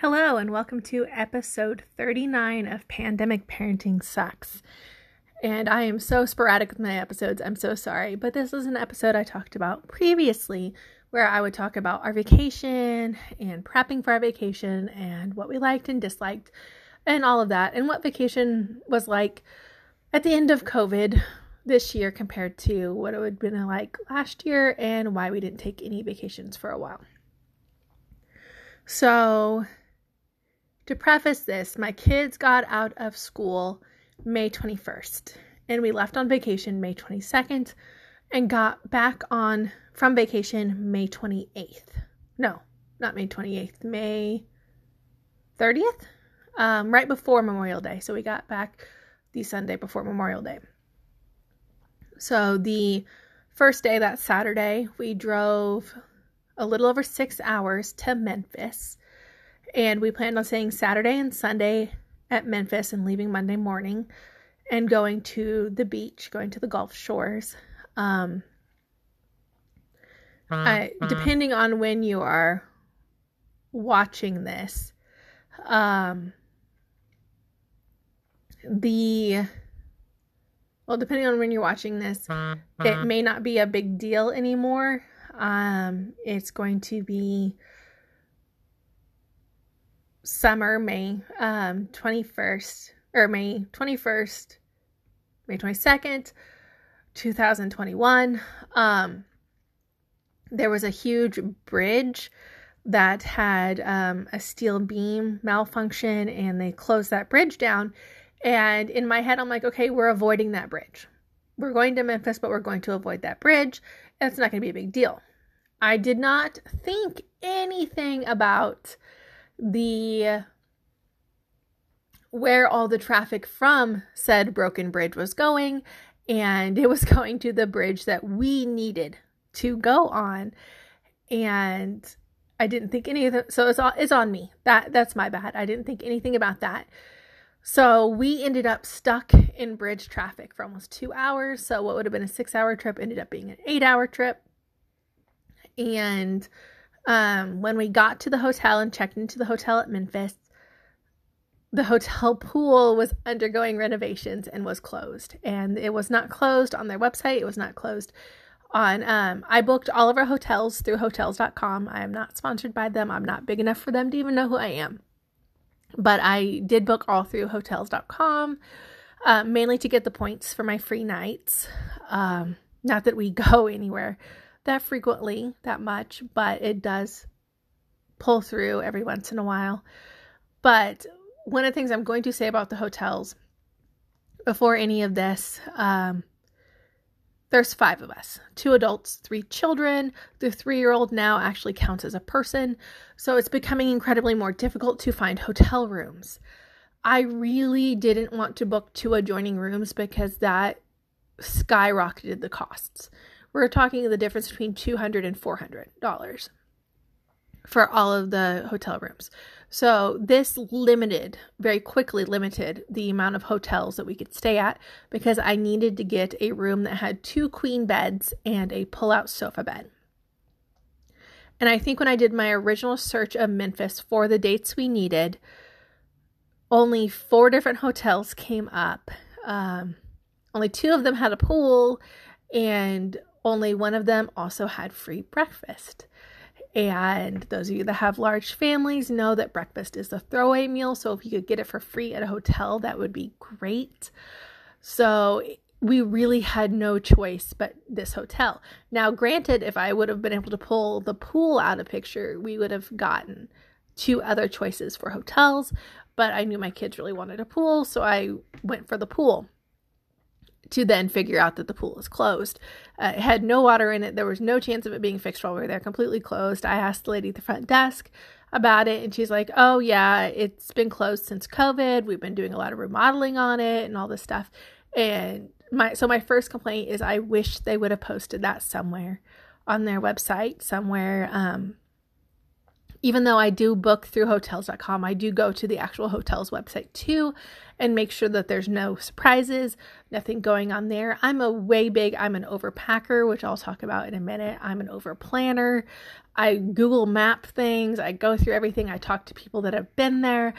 Hello, and welcome to episode 39 of Pandemic Parenting Sucks. And I am so sporadic with my episodes, I'm so sorry, but this is an episode I talked about previously where I would talk about our vacation and prepping for our vacation and what we liked and disliked and all of that, and what vacation was like at the end of COVID this year compared to what it would have been like last year and why we didn't take any vacations for a while. So, to preface this, my kids got out of school May 21st, and we left on vacation May 22nd and got back on from vacation May 28th. No, not May 28th, May 30th, um, right before Memorial Day. So we got back the Sunday before Memorial Day. So the first day, that Saturday, we drove a little over six hours to Memphis and we planned on staying Saturday and Sunday at Memphis and leaving Monday morning and going to the beach, going to the Gulf Shores. Um, I, depending on when you are watching this, um, the well, depending on when you're watching this, it may not be a big deal anymore. Um, it's going to be summer, May um, 21st, or May 21st, May 22nd, 2021. Um, there was a huge bridge that had um, a steel beam malfunction, and they closed that bridge down. And in my head, I'm like, okay, we're avoiding that bridge. We're going to Memphis, but we're going to avoid that bridge. It's not going to be a big deal. I did not think anything about the where all the traffic from said broken bridge was going and it was going to the bridge that we needed to go on. And I didn't think any of it so it's all it's on me. That that's my bad. I didn't think anything about that. So we ended up stuck in bridge traffic for almost two hours. So what would have been a six hour trip ended up being an eight hour trip. And um, when we got to the hotel and checked into the hotel at Memphis, the hotel pool was undergoing renovations and was closed. And it was not closed on their website. It was not closed on um, I booked all of our hotels through hotels.com. I am not sponsored by them. I'm not big enough for them to even know who I am. But I did book all through hotels.com, uh, mainly to get the points for my free nights. Um, not that we go anywhere that frequently, that much, but it does pull through every once in a while. But one of the things I'm going to say about the hotels before any of this, um, there's five of us two adults, three children. The three year old now actually counts as a person. So it's becoming incredibly more difficult to find hotel rooms. I really didn't want to book two adjoining rooms because that skyrocketed the costs we're talking the difference between 200 and 400 dollars for all of the hotel rooms. So this limited, very quickly limited the amount of hotels that we could stay at because I needed to get a room that had two queen beds and a pull-out sofa bed. And I think when I did my original search of Memphis for the dates we needed, only four different hotels came up. Um, only two of them had a pool, and only one of them also had free breakfast. And those of you that have large families know that breakfast is a throwaway meal. So if you could get it for free at a hotel, that would be great. So we really had no choice but this hotel. Now, granted, if I would have been able to pull the pool out of picture, we would have gotten two other choices for hotels. But I knew my kids really wanted a pool, so I went for the pool to then figure out that the pool is closed. Uh, it had no water in it. There was no chance of it being fixed while we were there, completely closed. I asked the lady at the front desk about it, and she's like, Oh, yeah, it's been closed since COVID. We've been doing a lot of remodeling on it and all this stuff. And my so my first complaint is I wish they would have posted that somewhere on their website, somewhere um, even though I do book through hotels.com, I do go to the actual hotel's website too and make sure that there's no surprises, nothing going on there. I'm a way big, I'm an overpacker, which I'll talk about in a minute. I'm an over planner. I Google map things, I go through everything, I talk to people that have been there.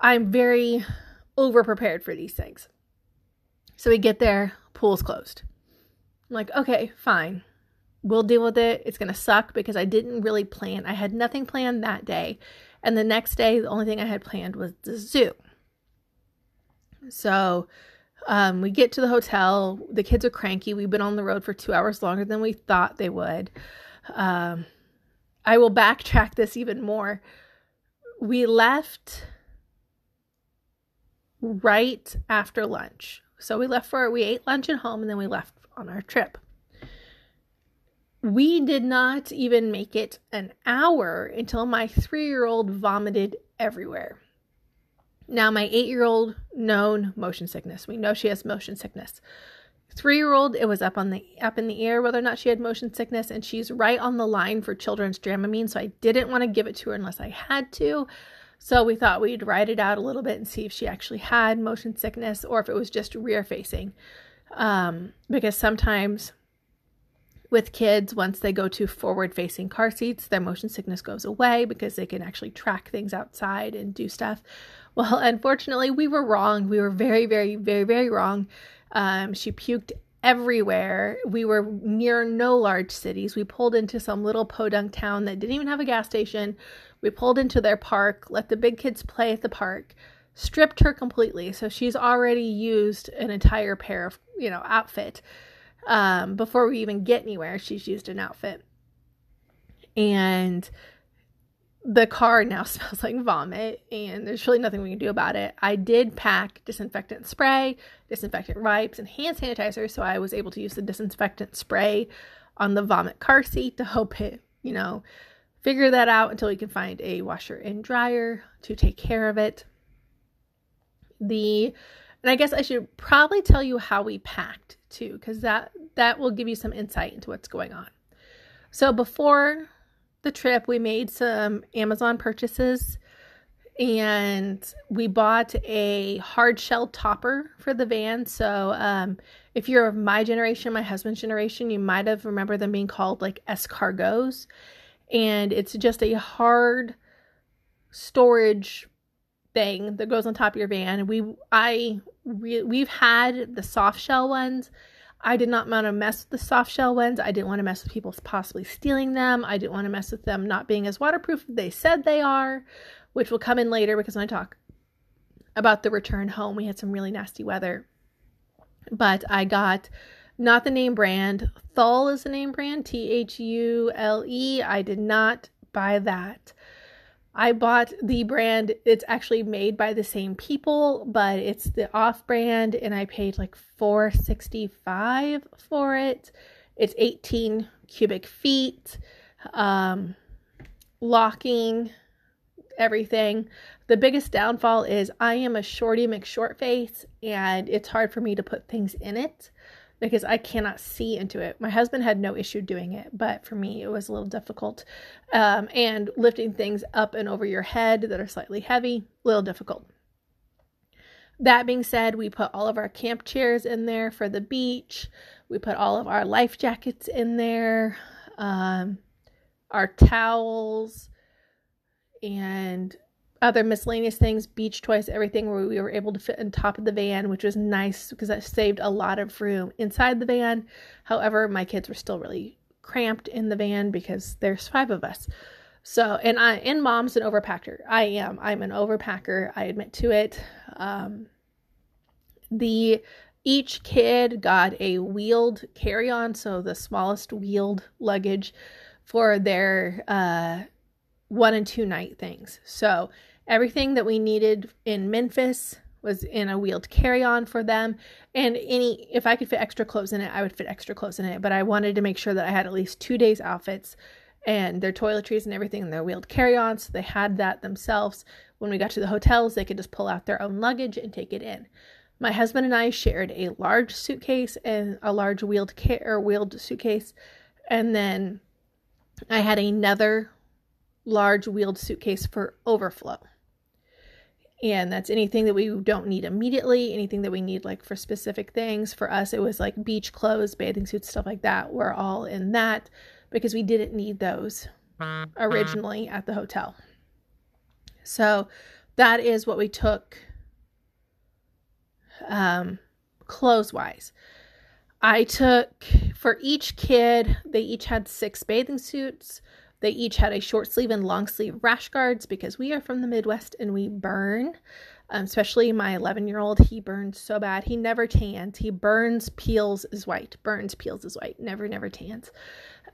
I'm very over prepared for these things. So we get there, pool's closed. I'm like, okay, fine we'll deal with it. It's going to suck because I didn't really plan. I had nothing planned that day. And the next day, the only thing I had planned was the zoo. So um, we get to the hotel. The kids are cranky. We've been on the road for two hours longer than we thought they would. Um, I will backtrack this even more. We left right after lunch. So we left for, we ate lunch at home and then we left on our trip. We did not even make it an hour until my three year old vomited everywhere. Now, my eight year old known motion sickness. We know she has motion sickness. Three year old, it was up on the up in the air whether or not she had motion sickness, and she's right on the line for children's Dramamine, so I didn't want to give it to her unless I had to. So we thought we'd ride it out a little bit and see if she actually had motion sickness or if it was just rear facing. Um, because sometimes with kids, once they go to forward facing car seats, their motion sickness goes away because they can actually track things outside and do stuff. Well, unfortunately, we were wrong. We were very, very, very, very wrong. Um, she puked everywhere. We were near no large cities. We pulled into some little podunk town that didn't even have a gas station. We pulled into their park, let the big kids play at the park, stripped her completely. So she's already used an entire pair of, you know, outfit um, before we even get anywhere, she's used an outfit. And the car now smells like vomit, and there's really nothing we can do about it. I did pack disinfectant spray, disinfectant wipes, and hand sanitizer, so I was able to use the disinfectant spray on the vomit car seat to hope it, you know, figure that out until we can find a washer and dryer to take care of it. The and I guess I should probably tell you how we packed too, because that that will give you some insight into what's going on. So before the trip, we made some Amazon purchases and we bought a hard shell topper for the van. So um, if you're of my generation, my husband's generation, you might have remembered them being called like escargots. And it's just a hard storage thing that goes on top of your van. We I we, we've had the soft shell ones. I did not want to mess with the soft shell ones. I didn't want to mess with people possibly stealing them. I didn't want to mess with them not being as waterproof as they said they are, which will come in later because when I talk about the return home, we had some really nasty weather. But I got not the name brand. Thule is the name brand. T H U L E. I did not buy that. I bought the brand. It's actually made by the same people, but it's the off brand and I paid like 465 for it. It's 18 cubic feet. Um locking everything. The biggest downfall is I am a shorty McShort face and it's hard for me to put things in it because I cannot see into it. My husband had no issue doing it, but for me, it was a little difficult. Um, and lifting things up and over your head that are slightly heavy, a little difficult. That being said, we put all of our camp chairs in there for the beach. We put all of our life jackets in there, um, our towels, and other miscellaneous things, beach toys, everything where we were able to fit on top of the van, which was nice because that saved a lot of room inside the van. However, my kids were still really cramped in the van because there's five of us. So, and I, and mom's an overpacker. I am. I'm an overpacker. I admit to it. Um, the each kid got a wheeled carry-on, so the smallest wheeled luggage for their uh one and two night things. So everything that we needed in Memphis was in a wheeled carry on for them. And any, if I could fit extra clothes in it, I would fit extra clothes in it. But I wanted to make sure that I had at least two days' outfits and their toiletries and everything in their wheeled carry on. So they had that themselves. When we got to the hotels, they could just pull out their own luggage and take it in. My husband and I shared a large suitcase and a large wheeled wheeled suitcase, and then I had another large wheeled suitcase for overflow. And that's anything that we don't need immediately, anything that we need like for specific things. For us, it was like beach clothes, bathing suits, stuff like that. We're all in that because we didn't need those originally at the hotel. So that is what we took um, clothes wise. I took for each kid, they each had six bathing suits. They each had a short sleeve and long sleeve rash guards because we are from the Midwest and we burn. Um, especially my 11 year old, he burns so bad. He never tans. He burns, peels is white. Burns, peels is white. Never, never tans.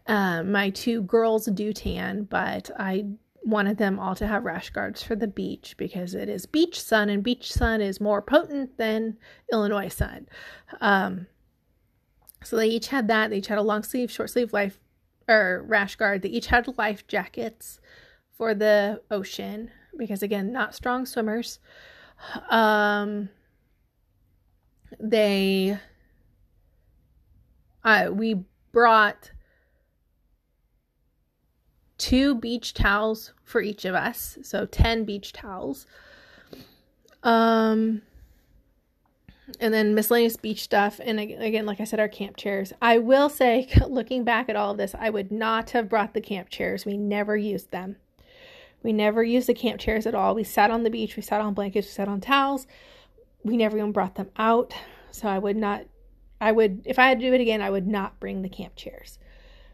Um, my two girls do tan, but I wanted them all to have rash guards for the beach because it is beach sun and beach sun is more potent than Illinois sun. Um, so they each had that. They each had a long sleeve, short sleeve life or rash guard. They each had life jackets for the ocean because again, not strong swimmers. Um, they, uh, we brought two beach towels for each of us. So 10 beach towels. Um, and then miscellaneous beach stuff. And again, like I said, our camp chairs. I will say, looking back at all of this, I would not have brought the camp chairs. We never used them. We never used the camp chairs at all. We sat on the beach, we sat on blankets, we sat on towels. We never even brought them out. So I would not, I would, if I had to do it again, I would not bring the camp chairs.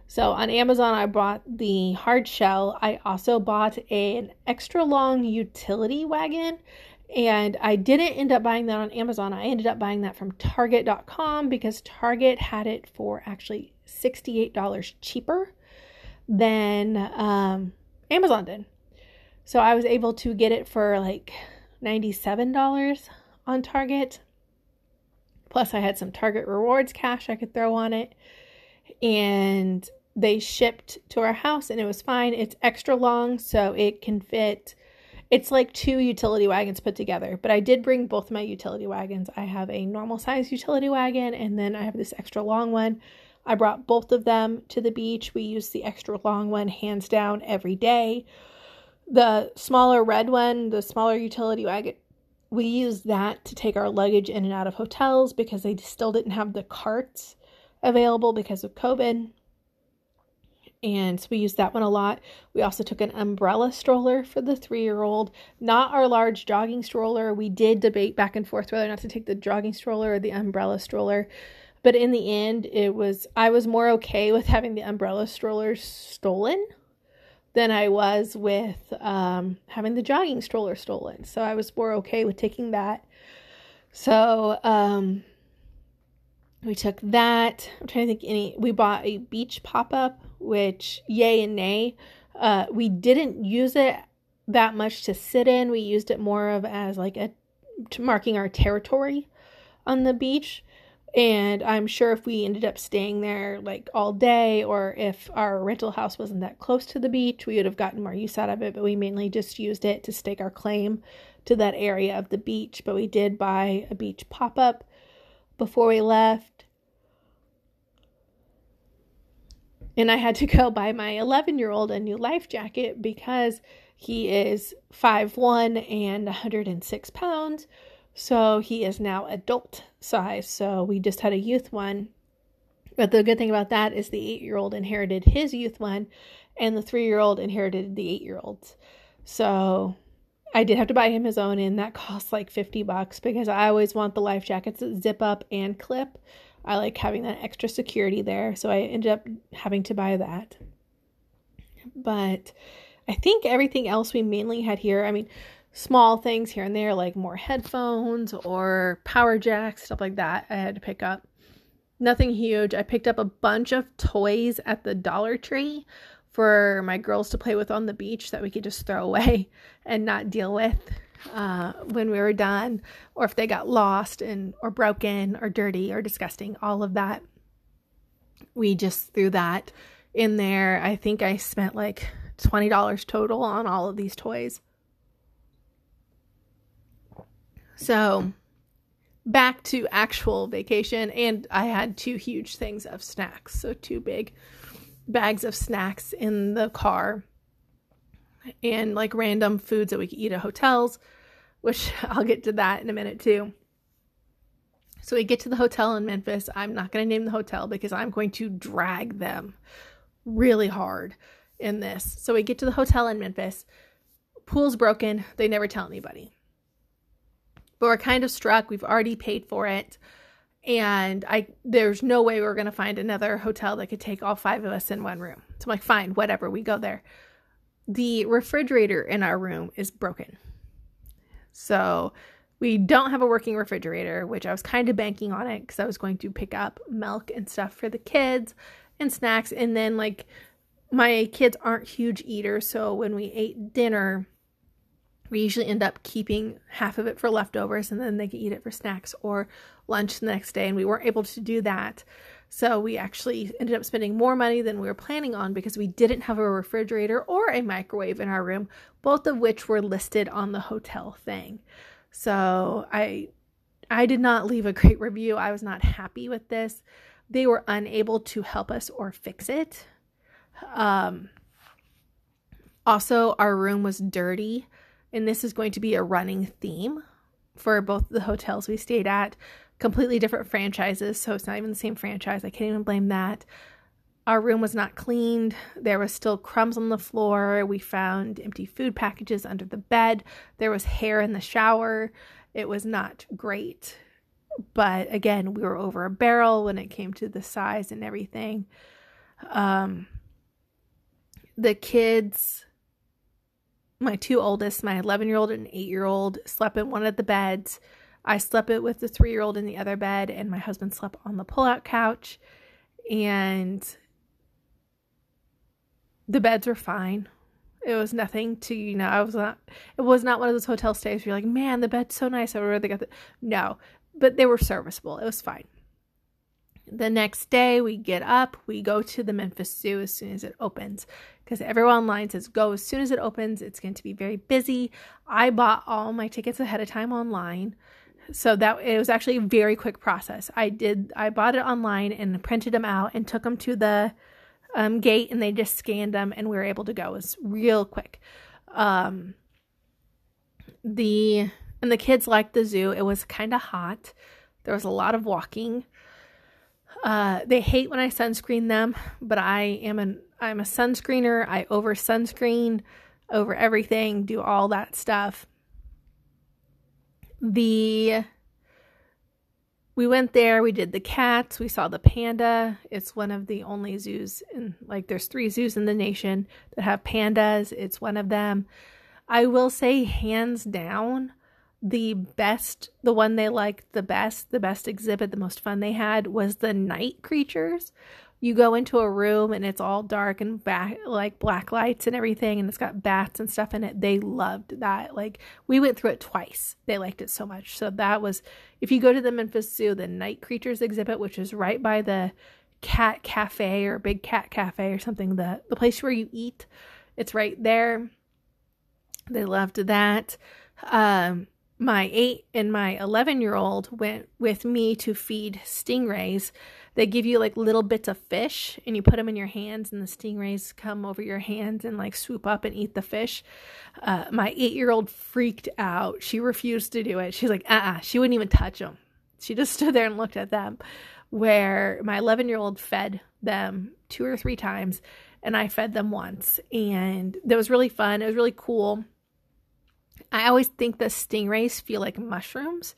So on Amazon, I bought the hard shell. I also bought a, an extra long utility wagon. And I didn't end up buying that on Amazon. I ended up buying that from Target.com because Target had it for actually $68 cheaper than um, Amazon did. So I was able to get it for like $97 on Target. Plus, I had some Target rewards cash I could throw on it. And they shipped to our house and it was fine. It's extra long, so it can fit. It's like two utility wagons put together, but I did bring both my utility wagons. I have a normal size utility wagon and then I have this extra long one. I brought both of them to the beach. We use the extra long one hands down every day. The smaller red one, the smaller utility wagon, we use that to take our luggage in and out of hotels because they still didn't have the carts available because of COVID and so we used that one a lot. We also took an umbrella stroller for the three year old, not our large jogging stroller. We did debate back and forth whether or not to take the jogging stroller or the umbrella stroller. But in the end, it was, I was more okay with having the umbrella stroller stolen than I was with um, having the jogging stroller stolen. So I was more okay with taking that. So, um, we took that. I'm trying to think any. We bought a beach pop up, which yay and nay. Uh, we didn't use it that much to sit in. We used it more of as like a marking our territory on the beach. And I'm sure if we ended up staying there like all day, or if our rental house wasn't that close to the beach, we would have gotten more use out of it. But we mainly just used it to stake our claim to that area of the beach. But we did buy a beach pop up before we left. And I had to go buy my 11 year old a new life jacket because he is 5'1 and 106 pounds. So he is now adult size. So we just had a youth one. But the good thing about that is the eight year old inherited his youth one, and the three year old inherited the eight year old's. So I did have to buy him his own, and that cost like 50 bucks because I always want the life jackets that zip up and clip. I like having that extra security there, so I ended up having to buy that. But I think everything else we mainly had here, I mean, small things here and there, like more headphones or power jacks, stuff like that, I had to pick up. Nothing huge. I picked up a bunch of toys at the Dollar Tree for my girls to play with on the beach that we could just throw away and not deal with uh, when we were done, or if they got lost and or broken or dirty or disgusting, all of that. We just threw that in there. I think I spent like twenty dollars total on all of these toys. So back to actual vacation, and I had two huge things of snacks, so two big bags of snacks in the car. and like random foods that we could eat at hotels, which I'll get to that in a minute too. So we get to the hotel in Memphis. I'm not going to name the hotel because I'm going to drag them really hard in this. So we get to the hotel in Memphis. Pool's broken. They never tell anybody. But we're kind of struck. We've already paid for it. And I there's no way we're gonna find another hotel that could take all five of us in one room. So I'm like, fine, whatever, we go there. The refrigerator in our room is broken. So we don't have a working refrigerator, which I was kind of banking on it because I was going to pick up milk and stuff for the kids and snacks. And then, like, my kids aren't huge eaters. So when we ate dinner, we usually end up keeping half of it for leftovers and then they can eat it for snacks or lunch the next day. And we weren't able to do that. So we actually ended up spending more money than we were planning on because we didn't have a refrigerator or a microwave in our room, both of which were listed on the hotel thing. So I I did not leave a great review. I was not happy with this. They were unable to help us or fix it. Um also our room was dirty and this is going to be a running theme for both the hotels we stayed at. Completely different franchises, so it's not even the same franchise. I can't even blame that. Our room was not cleaned. There was still crumbs on the floor. We found empty food packages under the bed. There was hair in the shower. It was not great. But again, we were over a barrel when it came to the size and everything. Um, the kids, my two oldest, my 11 year old and 8 year old, slept in one of the beds. I slept it with the three year old in the other bed, and my husband slept on the pull out couch. And the beds were fine. It was nothing to, you know, I was not, it was not one of those hotel stays where you're like, man, the bed's so nice. I would rather the, no, but they were serviceable. It was fine. The next day, we get up, we go to the Memphis Zoo as soon as it opens because everyone online says go as soon as it opens. It's going to be very busy. I bought all my tickets ahead of time online. So that it was actually a very quick process. I did I bought it online and printed them out and took them to the um, gate and they just scanned them and we were able to go. It was real quick. Um, the and the kids liked the zoo. It was kind of hot. There was a lot of walking. Uh, they hate when I sunscreen them, but I am an I'm a sunscreener. I over sunscreen over everything, do all that stuff. The we went there, we did the cats, we saw the panda. It's one of the only zoos in like there's three zoos in the nation that have pandas. It's one of them. I will say hands down the best the one they liked the best, the best exhibit, the most fun they had was the night creatures you go into a room and it's all dark and back like black lights and everything and it's got bats and stuff in it they loved that. Like we went through it twice. They liked it so much. So that was if you go to the memphis zoo the night creatures exhibit which is right by the cat cafe or big cat cafe or something the the place where you eat it's right there. They loved that. Um my 8 and my 11 year old went with me to feed stingrays they give you like little bits of fish and you put them in your hands and the stingrays come over your hands and like swoop up and eat the fish. Uh, my eight year old freaked out. She refused to do it. She's like uh-uh she wouldn't even touch them she just stood there and looked at them where my 11 year old fed them two or three times and i fed them once and that was really fun. It was really cool. I always think the stingrays feel like mushrooms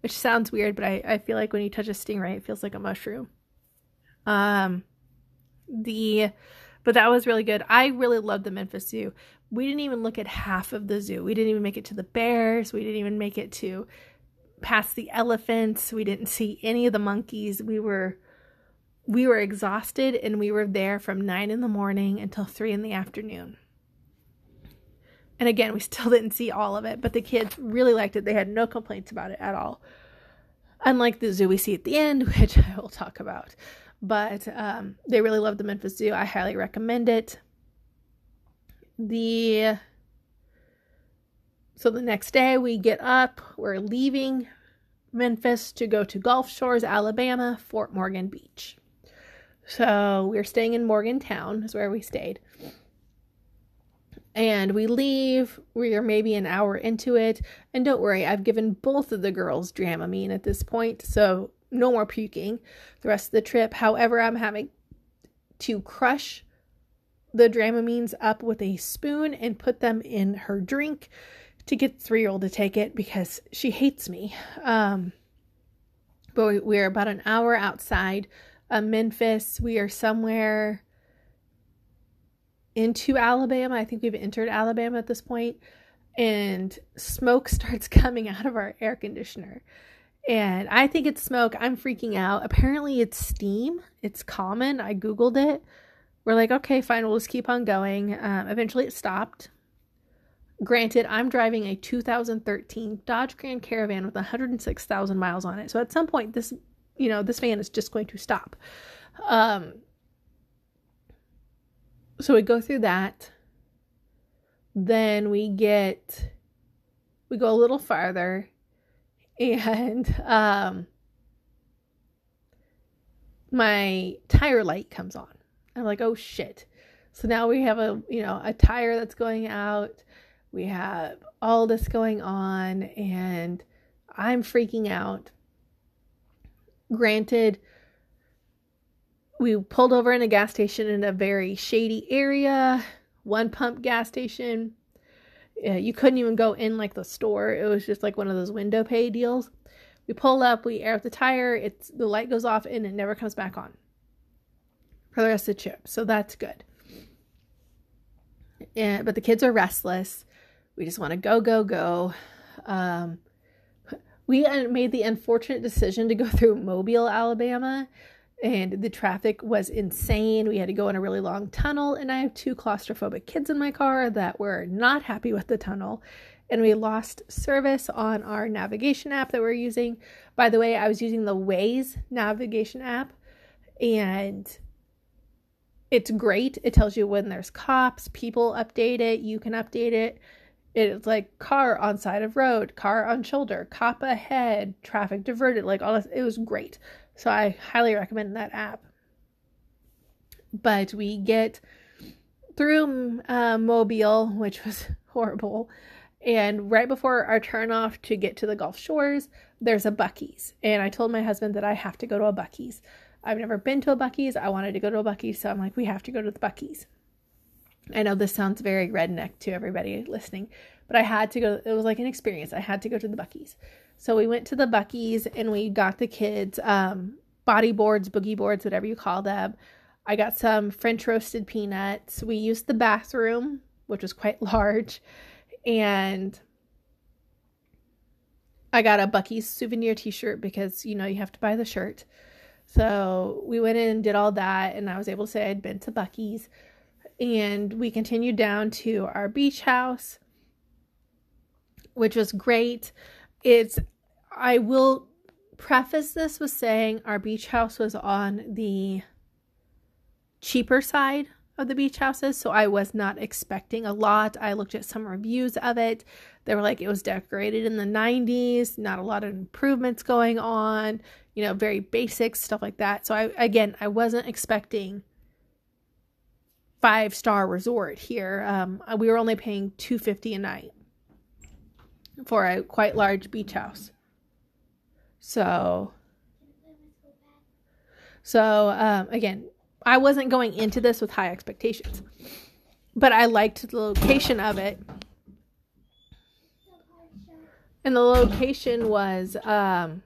which sounds weird but I, I feel like when you touch a stingray it feels like a mushroom um, the but that was really good. I really loved the Memphis Zoo. We didn't even look at half of the zoo. We didn't even make it to the bears. We didn't even make it to past the elephants. We didn't see any of the monkeys. We were we were exhausted and we were there from 9 in the morning until 3 in the afternoon. And again, we still didn't see all of it, but the kids really liked it. They had no complaints about it at all. Unlike the zoo we see at the end, which I will talk about but um, they really love the Memphis Zoo. I highly recommend it. The so the next day we get up, we're leaving Memphis to go to Gulf Shores, Alabama, Fort Morgan Beach. So we're staying in Morgantown, is where we stayed. and we leave. We are maybe an hour into it. And don't worry, I've given both of the girls Dramamine at this point, so no more puking the rest of the trip. However, I'm having to crush the Dramamines up with a spoon and put them in her drink to get three year old to take it because she hates me. Um, but we're about an hour outside of Memphis. We are somewhere into Alabama. I think we've entered Alabama at this point, and smoke starts coming out of our air conditioner. And I think it's smoke. I'm freaking out. Apparently, it's steam. It's common. I Googled it. We're like, okay, fine, we'll just keep on going. Um, eventually, it stopped. Granted, I'm driving a 2013 Dodge Grand Caravan with 106,000 miles on it. So at some point, this, you know, this van is just going to stop. Um, so we go through that. Then we get, we go a little farther, and um, my tire light comes on. I'm like, oh shit. So now we have a, you know, a tire that's going out. We have all this going on, and I'm freaking out. Granted, we pulled over in a gas station in a very shady area, one pump gas station. Yeah, you couldn't even go in like the store. It was just like one of those window pay deals. We pull up, we air up the tire, it's the light goes off and it never comes back on for the rest of the trip. So that's good. And, but the kids are restless. We just want to go, go, go. Um, we made the unfortunate decision to go through Mobile, Alabama, and the traffic was insane. We had to go in a really long tunnel, and I have two claustrophobic kids in my car that were not happy with the tunnel. And we lost service on our navigation app that we're using. By the way, I was using the Waze navigation app, and it's great. It tells you when there's cops, people update it, you can update it. It's like car on side of road, car on shoulder, cop ahead, traffic diverted, like all this. It was great. So I highly recommend that app. But we get through uh, Mobile, which was horrible. And right before our turn off to get to the Gulf Shores, there's a Buc-ee's. And I told my husband that I have to go to a Buc-ee's. I've never been to a Buc-ee's. I wanted to go to a Buc-ee's. So I'm like, we have to go to the Buc-ee's. I know this sounds very redneck to everybody listening, but I had to go. It was like an experience. I had to go to the Buc-ee's. So we went to the Buc-ee's and we got the kids um, body boards, boogie boards, whatever you call them. I got some French roasted peanuts. We used the bathroom, which was quite large, and I got a Buc-ee's souvenir T-shirt because you know you have to buy the shirt. So we went in and did all that, and I was able to say I'd been to Buc-ee's, and we continued down to our beach house, which was great. It's I will preface this with saying our beach house was on the cheaper side of the beach houses, so I was not expecting a lot. I looked at some reviews of it. They were like it was decorated in the 90s, not a lot of improvements going on, you know, very basic stuff like that. So I again, I wasn't expecting five star resort here. Um, we were only paying 250 a night for a quite large beach house. So, so um, again, I wasn't going into this with high expectations, but I liked the location of it. And the location was um,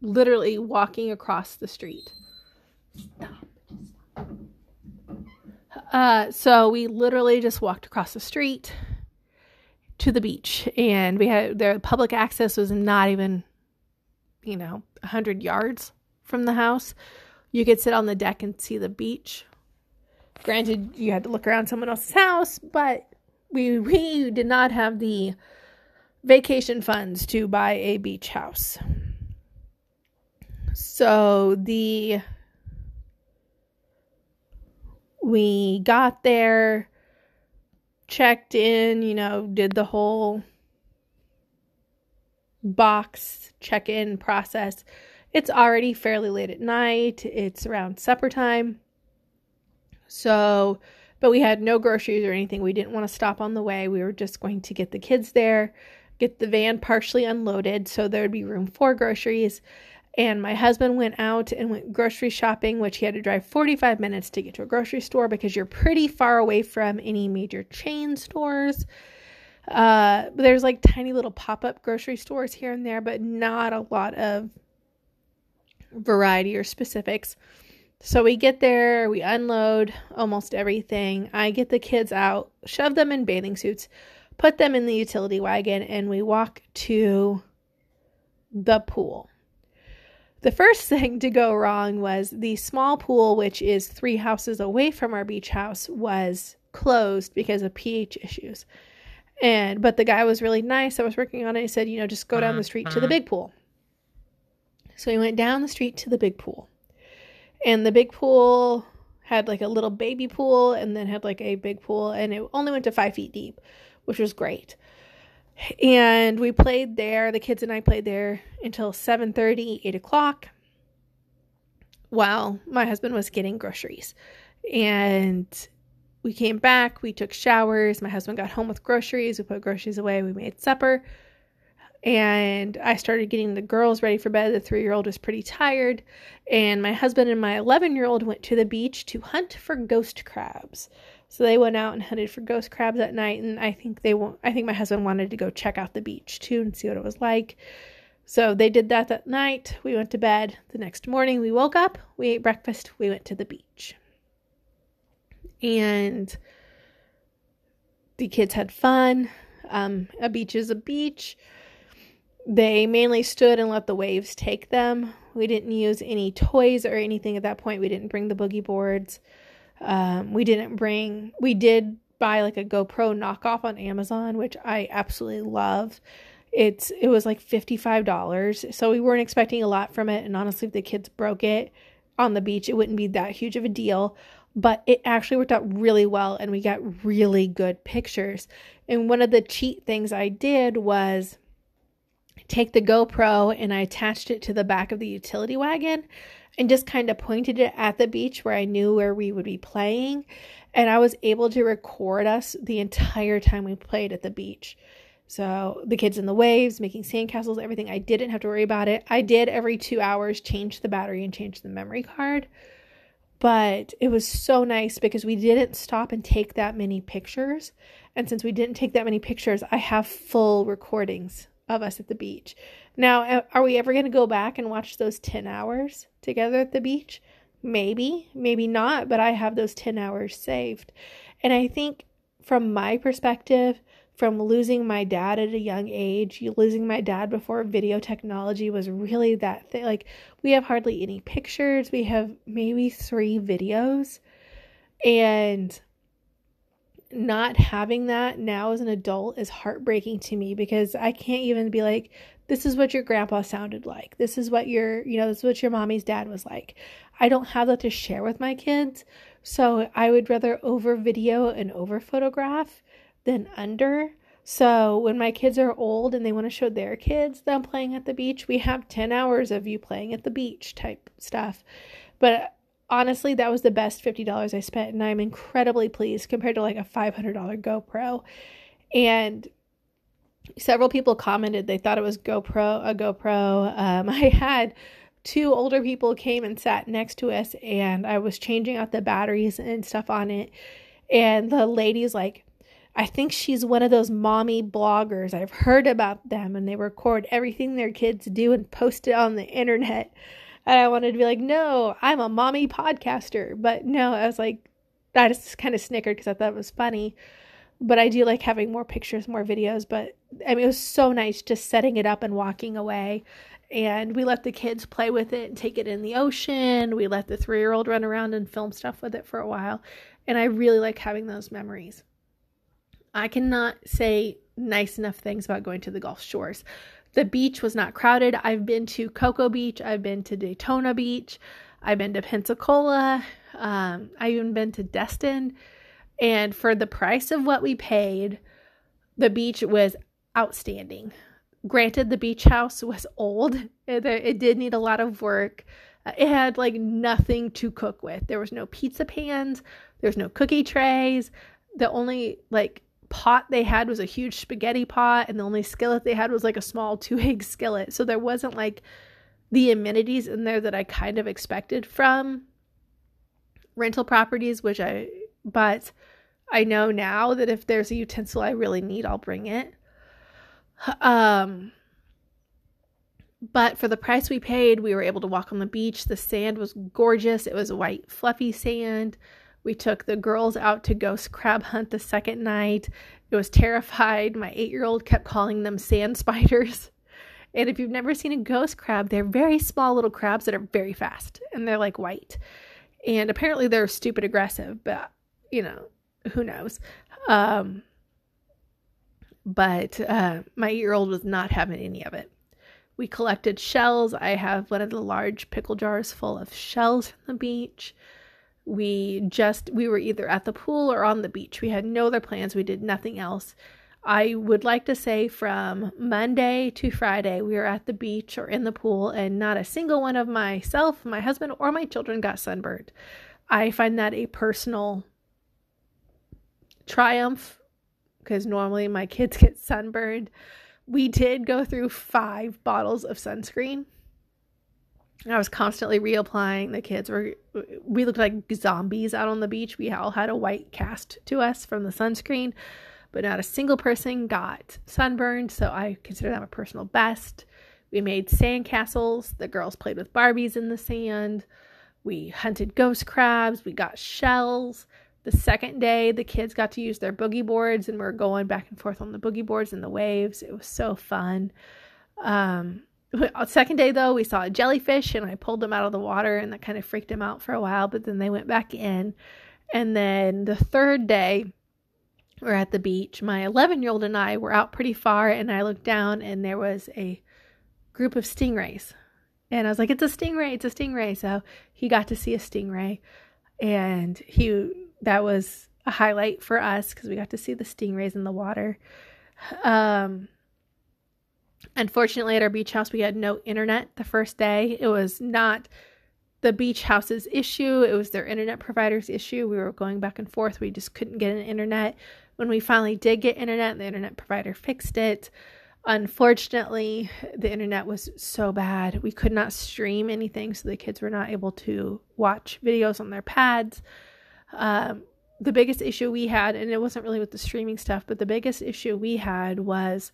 literally walking across the street. Uh, so we literally just walked across the street to the beach, and we had the public access was not even you know, 100 yards from the house. You could sit on the deck and see the beach. Granted, you had to look around someone else's house, but we we did not have the vacation funds to buy a beach house. So the we got there, checked in, you know, did the whole box check in process. It's already fairly late at night, it's around supper time. So but we had no groceries or anything. We didn't want to stop on the way. We were just going to get the kids there, get the van partially unloaded so there would be room for groceries. And my husband went out and went grocery shopping, which he had to drive 45 minutes to get to a grocery store because you're pretty far away from any major chain stores. Uh, there's like tiny little pop up grocery stores here and there, but not a lot of variety or specifics. So we get there, we unload almost everything. I get the kids out, shove them in bathing suits, put them in the utility wagon, and we walk to the pool. The first thing to go wrong was the small pool, which is three houses away from our beach house, was closed because of pH issues. And but the guy was really nice. I was working on it. He said, you know, just go down the street to the uh-huh. big pool. So we went down the street to the big pool. And the big pool had like a little baby pool and then had like a big pool and it only went to five feet deep, which was great. And we played there. The kids and I played there until 7 30, 8 o'clock while my husband was getting groceries. And we came back, we took showers. My husband got home with groceries. We put groceries away. We made supper. And I started getting the girls ready for bed. The three year old was pretty tired. And my husband and my 11 year old went to the beach to hunt for ghost crabs. So they went out and hunted for ghost crabs at night. And I think they I think my husband wanted to go check out the beach too and see what it was like. So they did that that night. We went to bed. The next morning, we woke up, we ate breakfast, we went to the beach and the kids had fun. Um, a beach is a beach. They mainly stood and let the waves take them. We didn't use any toys or anything at that point. We didn't bring the boogie boards. Um, we didn't bring, we did buy like a GoPro knockoff on Amazon, which I absolutely love. It's it was like $55. So we weren't expecting a lot from it and honestly if the kids broke it on the beach, it wouldn't be that huge of a deal but it actually worked out really well and we got really good pictures. And one of the cheat things I did was take the GoPro and I attached it to the back of the utility wagon and just kind of pointed it at the beach where I knew where we would be playing. And I was able to record us the entire time we played at the beach. So the kids in the waves, making sandcastles, everything. I didn't have to worry about it. I did every two hours change the battery and change the memory card but it was so nice because we didn't stop and take that many pictures. And since we didn't take that many pictures, I have full recordings of us at the beach. Now, are we ever going to go back and watch those 10 hours together at the beach? Maybe, maybe not, but I have those 10 hours saved. And I think from my perspective, from losing my dad at a young age, losing my dad before video technology was really that thing. Like, we have hardly any pictures, we have maybe three videos. And not having that now as an adult is heartbreaking to me because I can't even be like, this is what your grandpa sounded like. This is what your, you know, this is what your mommy's dad was like. I don't have that to share with my kids. So I would rather over video and over photograph than under. So when my kids are old and they want to show their kids them playing at the beach, we have 10 hours of you playing at the beach type stuff. But honestly, that was the best $50 I spent, and I'm incredibly pleased compared to like a $500 GoPro. And several people commented they thought it was GoPro, a GoPro. Um, I had two older people came and sat next to us, and I was changing out the batteries and stuff on it. And the lady's like, I think she's one of those mommy bloggers. I've heard about them and they record everything their kids do and post it on the internet. And I wanted to be like, no, I'm a mommy podcaster. But no, I was like, I just kind of snickered because I thought it was funny. But I do like having more pictures, more videos. But I mean, it was so nice just setting it up and walking away. And we let the kids play with it and take it in the ocean. We let the three year old run around and film stuff with it for a while. And I really like having those memories. I cannot say nice enough things about going to the Gulf Shores. The beach was not crowded. I've been to Cocoa Beach, I've been to Daytona Beach, I've been to Pensacola, um, I've even been to Destin. And for the price of what we paid, the beach was outstanding. Granted, the beach house was old, it, it did need a lot of work. It had like nothing to cook with. There was no pizza pans, There's no cookie trays. The only like pot they had was a huge spaghetti pot, and the only skillet they had was like a small two egg skillet. So there wasn't like the amenities in there that I kind of expected from rental properties, which I, but I know now that if there's a utensil I really need, I'll bring it. Um, but for the price we paid, we were able to walk on the beach. The sand was gorgeous. It was white, fluffy sand. We took the girls out to ghost crab hunt the second night. It was terrified. My eight year old kept calling them sand spiders. And if you've never seen a ghost crab, they're very small little crabs that are very fast and they're like white. And apparently they're stupid aggressive, but you know, who knows. Um, but uh, my eight year old was not having any of it. We collected shells. I have one of the large pickle jars full of shells from the beach. We just, we were either at the pool or on the beach. We had no other plans. We did nothing else. I would like to say from Monday to Friday, we were at the beach or in the pool, and not a single one of myself, my husband, or my children got sunburned. I find that a personal triumph because normally my kids get sunburned we did go through five bottles of sunscreen. I was constantly reapplying. The kids were, we looked like zombies out on the beach. We all had a white cast to us from the sunscreen, but not a single person got sunburned. So I consider that a personal best. We made sand castles. The girls played with Barbies in the sand. We hunted ghost crabs. We got shells. The second day, the kids got to use their boogie boards and we are going back and forth on the boogie boards and the waves. It was so fun. Um, second day though, we saw a jellyfish and I pulled them out of the water and that kind of freaked them out for a while, but then they went back in. And then the third day, we're at the beach. My 11 year old and I were out pretty far, and I looked down and there was a group of stingrays. And I was like, it's a stingray, it's a stingray. So he got to see a stingray and he that was a highlight for us because we got to see the stingrays in the water. Um, unfortunately, at our beach house, we had no internet the first day. It was not the beach house's issue, it was their internet provider's issue. We were going back and forth. We just couldn't get an internet. When we finally did get internet, the internet provider fixed it. Unfortunately, the internet was so bad. We could not stream anything, so the kids were not able to watch videos on their pads. Um, the biggest issue we had, and it wasn't really with the streaming stuff, but the biggest issue we had was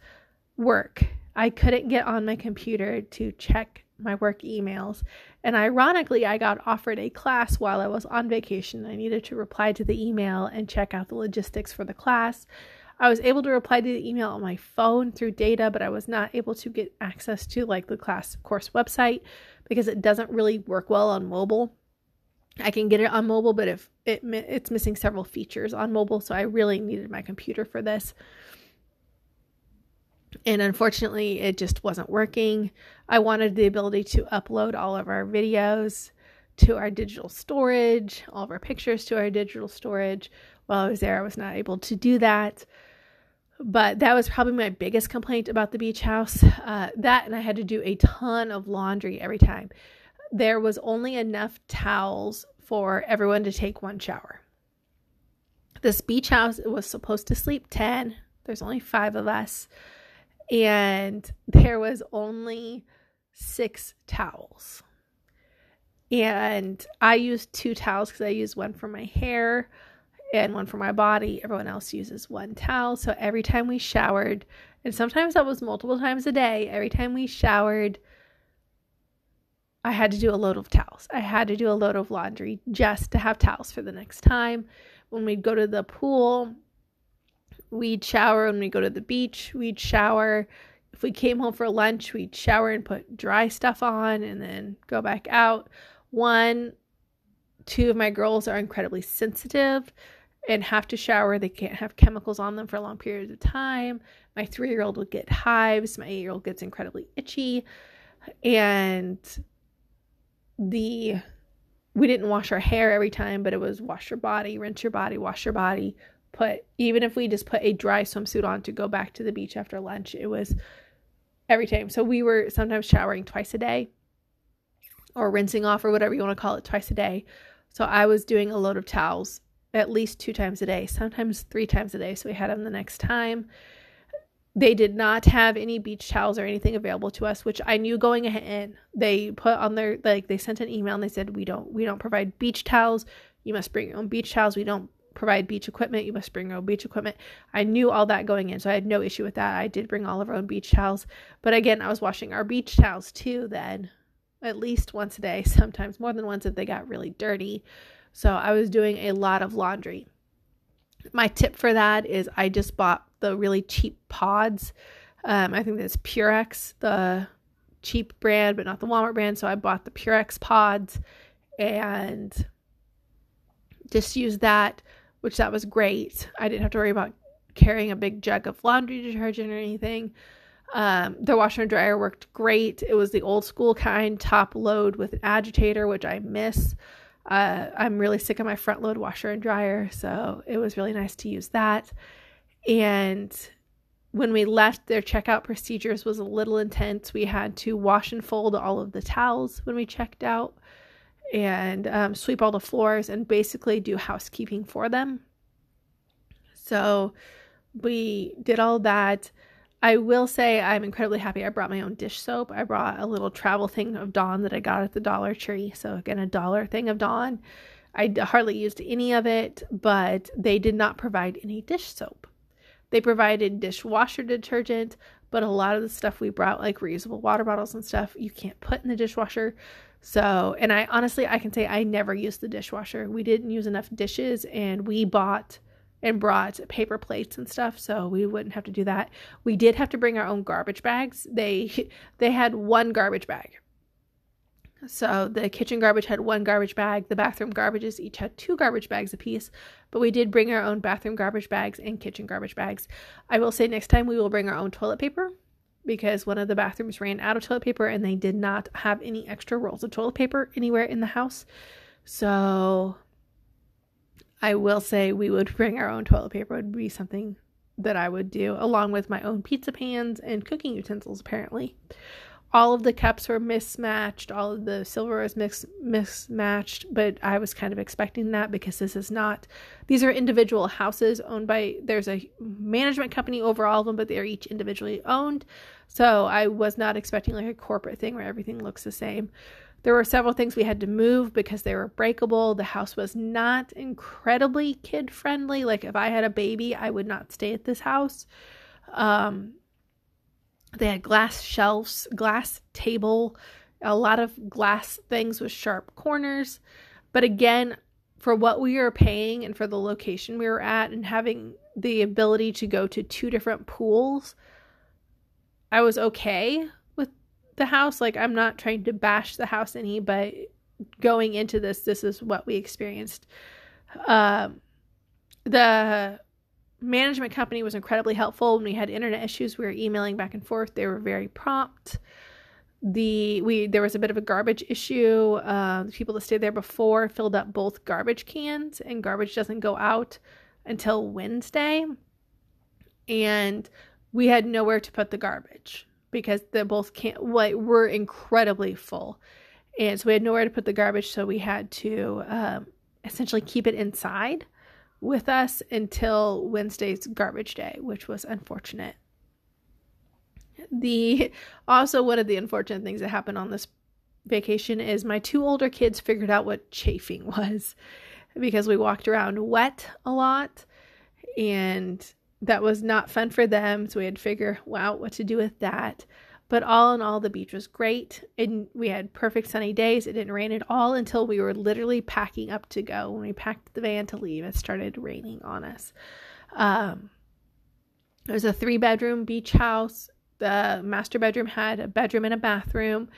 work. I couldn't get on my computer to check my work emails. And ironically, I got offered a class while I was on vacation. I needed to reply to the email and check out the logistics for the class. I was able to reply to the email on my phone through data, but I was not able to get access to like the class course website because it doesn't really work well on mobile. I can get it on mobile, but if it it's missing several features on mobile, so I really needed my computer for this. And unfortunately, it just wasn't working. I wanted the ability to upload all of our videos to our digital storage, all of our pictures to our digital storage. While I was there, I was not able to do that. But that was probably my biggest complaint about the beach house. Uh, that, and I had to do a ton of laundry every time there was only enough towels for everyone to take one shower. This beach house was supposed to sleep 10. There's only five of us. And there was only six towels. And I used two towels because I used one for my hair and one for my body. Everyone else uses one towel. So every time we showered, and sometimes that was multiple times a day, every time we showered, I had to do a load of towels. I had to do a load of laundry just to have towels for the next time. When we'd go to the pool, we'd shower. When we go to the beach, we'd shower. If we came home for lunch, we'd shower and put dry stuff on and then go back out. One, two of my girls are incredibly sensitive and have to shower. They can't have chemicals on them for long periods of time. My three year old will get hives. My eight year old gets incredibly itchy. And the we didn't wash our hair every time, but it was wash your body, rinse your body, wash your body. Put even if we just put a dry swimsuit on to go back to the beach after lunch, it was every time. So we were sometimes showering twice a day or rinsing off or whatever you want to call it twice a day. So I was doing a load of towels at least two times a day, sometimes three times a day. So we had them the next time. They did not have any beach towels or anything available to us, which I knew going ahead in. They put on their like they sent an email and they said we don't we don't provide beach towels. You must bring your own beach towels. We don't provide beach equipment. You must bring your own beach equipment. I knew all that going in, so I had no issue with that. I did bring all of our own beach towels. But again, I was washing our beach towels too then at least once a day, sometimes more than once if they got really dirty. So I was doing a lot of laundry. My tip for that is I just bought the really cheap pods. Um, I think that's Purex, the cheap brand, but not the Walmart brand. So I bought the Purex pods and just used that, which that was great. I didn't have to worry about carrying a big jug of laundry detergent or anything. Um, the washer and dryer worked great. It was the old school kind, top load with an agitator, which I miss. Uh, I'm really sick of my front load washer and dryer, so it was really nice to use that. And when we left, their checkout procedures was a little intense. We had to wash and fold all of the towels when we checked out, and um, sweep all the floors, and basically do housekeeping for them. So we did all that. I will say I'm incredibly happy I brought my own dish soap. I brought a little travel thing of Dawn that I got at the Dollar Tree. So, again, a dollar thing of Dawn. I hardly used any of it, but they did not provide any dish soap. They provided dishwasher detergent, but a lot of the stuff we brought, like reusable water bottles and stuff, you can't put in the dishwasher. So, and I honestly, I can say I never used the dishwasher. We didn't use enough dishes, and we bought and brought paper plates and stuff so we wouldn't have to do that. We did have to bring our own garbage bags. They they had one garbage bag. So the kitchen garbage had one garbage bag the bathroom garbages each had two garbage bags apiece but we did bring our own bathroom garbage bags and kitchen garbage bags. I will say next time we will bring our own toilet paper because one of the bathrooms ran out of toilet paper and they did not have any extra rolls of toilet paper anywhere in the house so I will say we would bring our own toilet paper would be something that I would do along with my own pizza pans and cooking utensils apparently. All of the cups were mismatched, all of the silver was mix, mismatched, but I was kind of expecting that because this is not these are individual houses owned by there's a management company over all of them, but they're each individually owned. So I was not expecting like a corporate thing where everything looks the same. There were several things we had to move because they were breakable. The house was not incredibly kid friendly. Like if I had a baby, I would not stay at this house. Um, they had glass shelves, glass table, a lot of glass things with sharp corners. But again, for what we were paying and for the location we were at and having the ability to go to two different pools, I was okay with the house. Like, I'm not trying to bash the house any, but going into this, this is what we experienced. Um, the management company was incredibly helpful when we had internet issues. We were emailing back and forth. They were very prompt. The we there was a bit of a garbage issue. Uh, the people that stayed there before filled up both garbage cans, and garbage doesn't go out until Wednesday. And we had nowhere to put the garbage because they both can't like were incredibly full and so we had nowhere to put the garbage so we had to um, essentially keep it inside with us until wednesday's garbage day which was unfortunate the also one of the unfortunate things that happened on this vacation is my two older kids figured out what chafing was because we walked around wet a lot and that was not fun for them. So we had to figure out what to do with that. But all in all, the beach was great. And we had perfect sunny days. It didn't rain at all until we were literally packing up to go. When we packed the van to leave, it started raining on us. Um, it was a three bedroom beach house. The master bedroom had a bedroom and a bathroom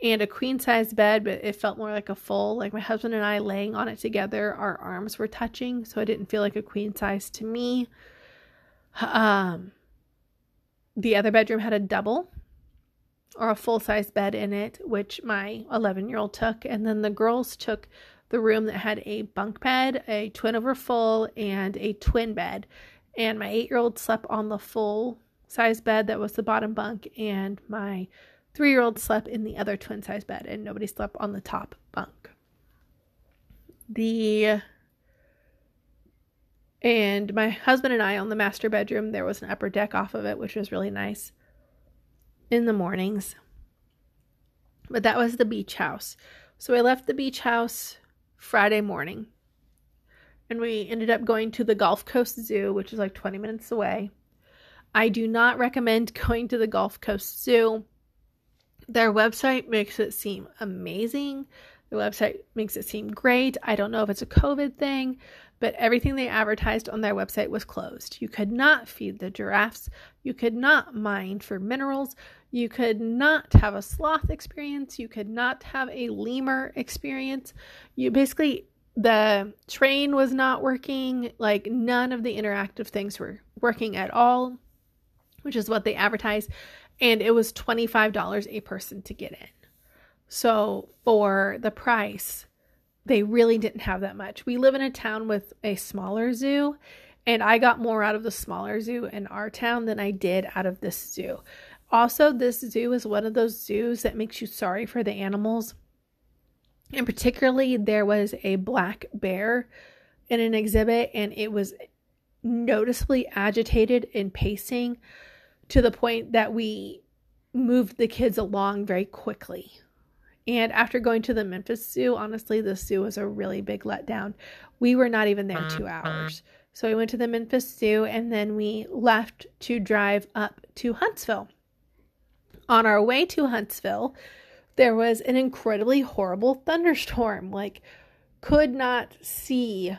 and a queen size bed, but it felt more like a full. Like my husband and I laying on it together, our arms were touching, so it didn't feel like a queen size to me. Um, the other bedroom had a double or a full size bed in it, which my 11 year old took. And then the girls took the room that had a bunk bed, a twin over full, and a twin bed. And my eight year old slept on the full size bed that was the bottom bunk, and my three year old slept in the other twin size bed, and nobody slept on the top bunk. The And my husband and I on the master bedroom, there was an upper deck off of it, which was really nice in the mornings. But that was the beach house. So I left the beach house Friday morning. And we ended up going to the Gulf Coast Zoo, which is like 20 minutes away. I do not recommend going to the Gulf Coast Zoo. Their website makes it seem amazing. The website makes it seem great. I don't know if it's a COVID thing, but everything they advertised on their website was closed. You could not feed the giraffes. You could not mine for minerals. You could not have a sloth experience. You could not have a lemur experience. You basically, the train was not working. Like, none of the interactive things were working at all, which is what they advertised. And it was $25 a person to get in. So, for the price, they really didn't have that much. We live in a town with a smaller zoo, and I got more out of the smaller zoo in our town than I did out of this zoo. Also, this zoo is one of those zoos that makes you sorry for the animals. And particularly, there was a black bear in an exhibit, and it was noticeably agitated and pacing to the point that we moved the kids along very quickly. And after going to the Memphis Zoo, honestly, the zoo was a really big letdown. We were not even there two mm-hmm. hours. So we went to the Memphis Zoo and then we left to drive up to Huntsville. On our way to Huntsville, there was an incredibly horrible thunderstorm. Like, could not see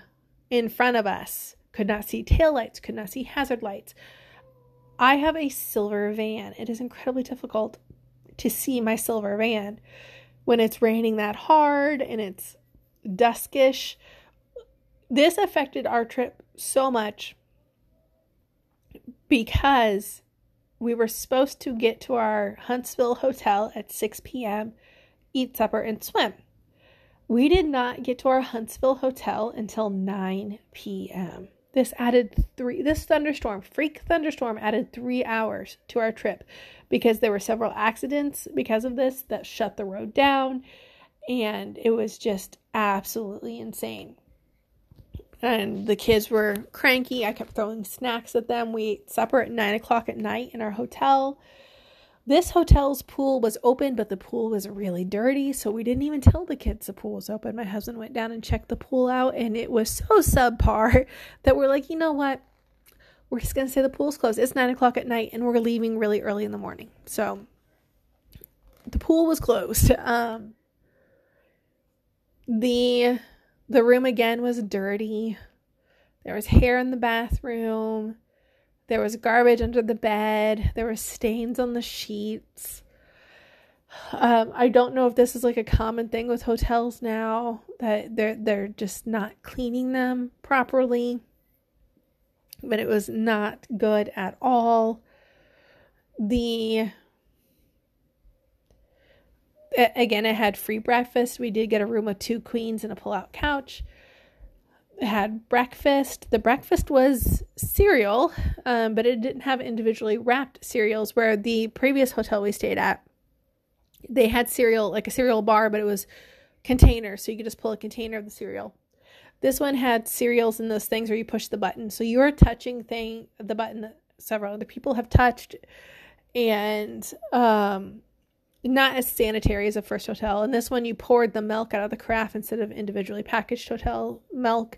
in front of us, could not see taillights, could not see hazard lights. I have a silver van. It is incredibly difficult to see my silver van when it's raining that hard and it's duskish. This affected our trip so much because we were supposed to get to our Huntsville hotel at 6 p.m., eat supper, and swim. We did not get to our Huntsville hotel until 9 p.m. This added three, this thunderstorm, freak thunderstorm, added three hours to our trip because there were several accidents because of this that shut the road down. And it was just absolutely insane. And the kids were cranky. I kept throwing snacks at them. We ate supper at nine o'clock at night in our hotel. This hotel's pool was open, but the pool was really dirty, so we didn't even tell the kids the pool was open. My husband went down and checked the pool out, and it was so subpar that we're like, you know what? We're just gonna say the pool's closed. It's nine o'clock at night, and we're leaving really early in the morning. So the pool was closed. Um, the the room again was dirty. There was hair in the bathroom. There was garbage under the bed. There were stains on the sheets. Um, I don't know if this is like a common thing with hotels now that they're they're just not cleaning them properly. But it was not good at all. The again, I had free breakfast. We did get a room with two queens and a pull-out couch had breakfast. The breakfast was cereal, um, but it didn't have individually wrapped cereals. Where the previous hotel we stayed at, they had cereal like a cereal bar, but it was container, so you could just pull a container of the cereal. This one had cereals in those things where you push the button, so you're touching thing the button that several other people have touched, and um, not as sanitary as a first hotel. And this one, you poured the milk out of the carafe instead of individually packaged hotel milk.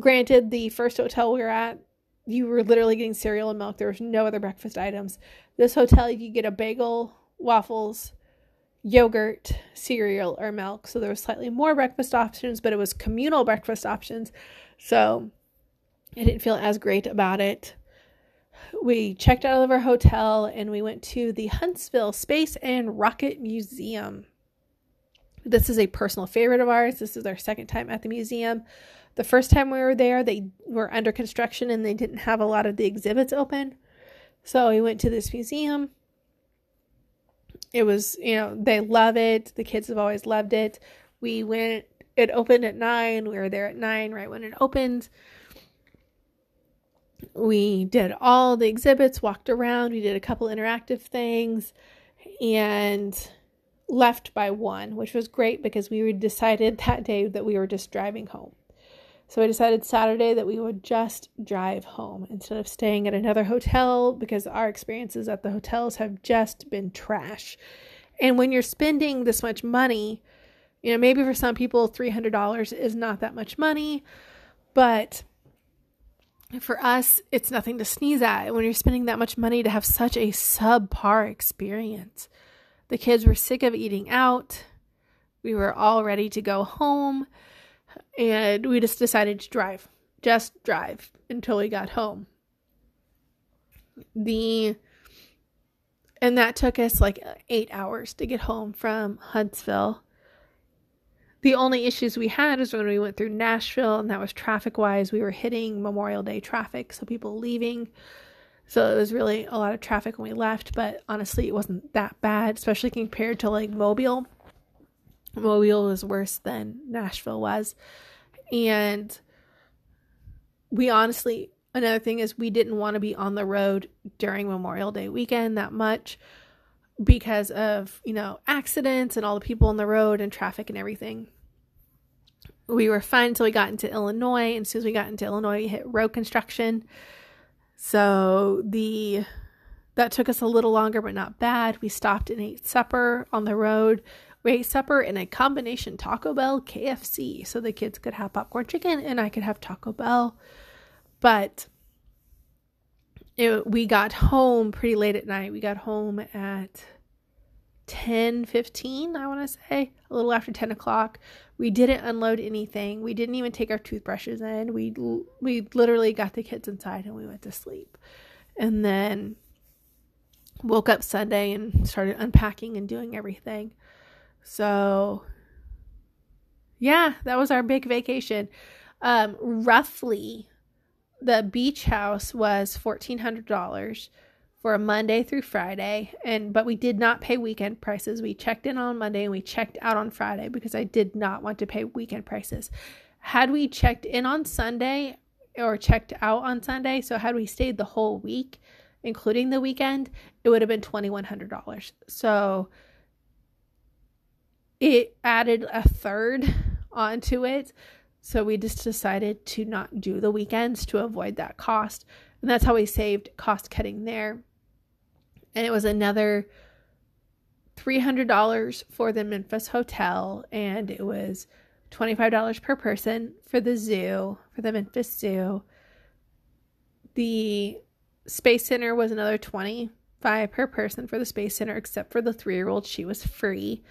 Granted, the first hotel we were at, you were literally getting cereal and milk. There was no other breakfast items. This hotel, you could get a bagel, waffles, yogurt, cereal, or milk. So there was slightly more breakfast options, but it was communal breakfast options. So I didn't feel as great about it we checked out of our hotel and we went to the Huntsville Space and Rocket Museum. This is a personal favorite of ours. This is our second time at the museum. The first time we were there, they were under construction and they didn't have a lot of the exhibits open. So we went to this museum. It was, you know, they love it. The kids have always loved it. We went, it opened at nine. We were there at nine right when it opened we did all the exhibits, walked around, we did a couple interactive things, and left by one, which was great because we decided that day that we were just driving home. So I decided Saturday that we would just drive home instead of staying at another hotel because our experiences at the hotels have just been trash. And when you're spending this much money, you know, maybe for some people, $300 is not that much money, but for us, it's nothing to sneeze at when you're spending that much money to have such a subpar experience. The kids were sick of eating out. We were all ready to go home, and we just decided to drive. Just drive until we got home. The and that took us like 8 hours to get home from Huntsville. The only issues we had was when we went through Nashville, and that was traffic wise. We were hitting Memorial Day traffic, so people leaving. So it was really a lot of traffic when we left, but honestly, it wasn't that bad, especially compared to like Mobile. Mobile was worse than Nashville was. And we honestly, another thing is, we didn't want to be on the road during Memorial Day weekend that much because of, you know, accidents and all the people on the road and traffic and everything. We were fine until we got into Illinois. And as soon as we got into Illinois, we hit road construction. So the that took us a little longer, but not bad. We stopped and ate supper on the road. We ate supper in a combination Taco Bell KFC, so the kids could have popcorn chicken and I could have Taco Bell. But it, we got home pretty late at night. We got home at 10 15 i want to say a little after 10 o'clock. We didn't unload anything. We didn't even take our toothbrushes in. We we literally got the kids inside and we went to sleep. And then woke up sunday and started unpacking and doing everything. So yeah that was our big vacation. Um roughly the beach house was $1400 for a Monday through Friday and but we did not pay weekend prices. We checked in on Monday and we checked out on Friday because I did not want to pay weekend prices. Had we checked in on Sunday or checked out on Sunday, so had we stayed the whole week including the weekend, it would have been $2100. So it added a third onto it. So we just decided to not do the weekends to avoid that cost. And that's how we saved cost cutting there and it was another $300 for the Memphis hotel and it was $25 per person for the zoo, for the Memphis Zoo. The Space Center was another 25 per person for the Space Center except for the 3-year-old, she was free.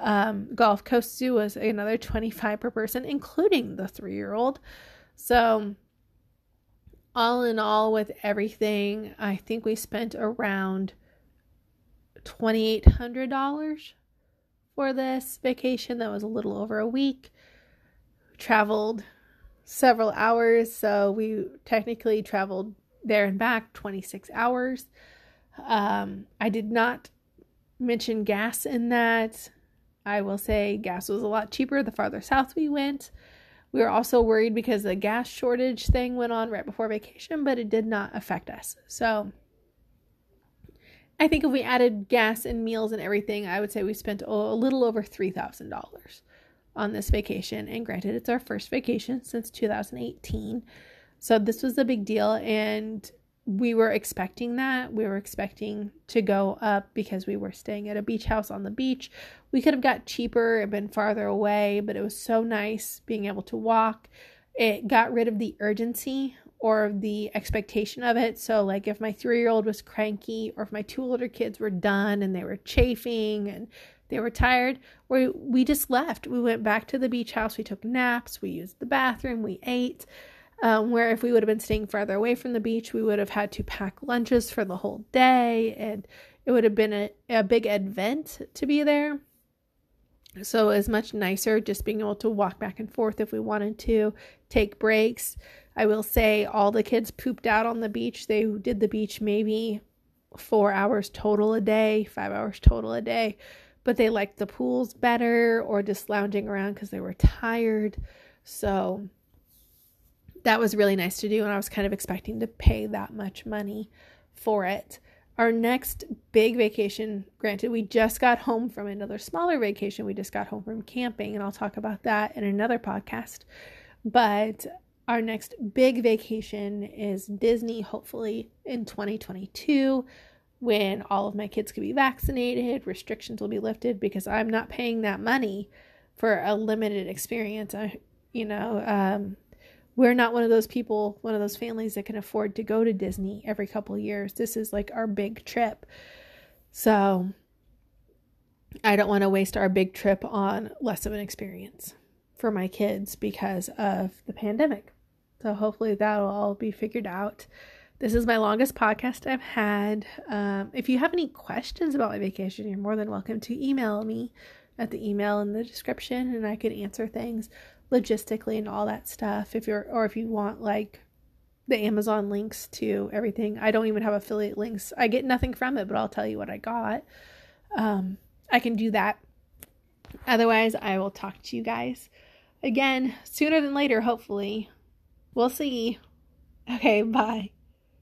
Um, Gulf Coast Zoo was another 25 per person including the 3-year-old. So all in all, with everything, I think we spent around $2,800 for this vacation. That was a little over a week. Traveled several hours, so we technically traveled there and back 26 hours. Um, I did not mention gas in that. I will say gas was a lot cheaper the farther south we went. We were also worried because the gas shortage thing went on right before vacation, but it did not affect us. So I think if we added gas and meals and everything, I would say we spent a little over $3,000 on this vacation. And granted, it's our first vacation since 2018. So this was a big deal. And we were expecting that. We were expecting to go up because we were staying at a beach house on the beach. We could have got cheaper and been farther away, but it was so nice being able to walk. It got rid of the urgency or the expectation of it. So, like if my three year old was cranky or if my two older kids were done and they were chafing and they were tired, we, we just left. We went back to the beach house. We took naps. We used the bathroom. We ate um, where if we would have been staying farther away from the beach, we would have had to pack lunches for the whole day, and it would have been a, a big event to be there. So it was much nicer just being able to walk back and forth if we wanted to, take breaks. I will say all the kids pooped out on the beach. They did the beach maybe four hours total a day, five hours total a day, but they liked the pools better or just lounging around because they were tired. So that was really nice to do, and I was kind of expecting to pay that much money for it. Our next big vacation, granted, we just got home from another smaller vacation. We just got home from camping, and I'll talk about that in another podcast. But our next big vacation is Disney, hopefully in 2022 when all of my kids can be vaccinated, restrictions will be lifted because I'm not paying that money for a limited experience. I, you know, um, we're not one of those people, one of those families that can afford to go to Disney every couple years. This is like our big trip. So I don't want to waste our big trip on less of an experience for my kids because of the pandemic. So hopefully that'll all be figured out. This is my longest podcast I've had. Um, if you have any questions about my vacation, you're more than welcome to email me at the email in the description and I could answer things logistically and all that stuff. If you're, or if you want like the Amazon links to everything, I don't even have affiliate links. I get nothing from it, but I'll tell you what I got. Um, I can do that. Otherwise, I will talk to you guys again sooner than later, hopefully. We'll see. Okay, bye.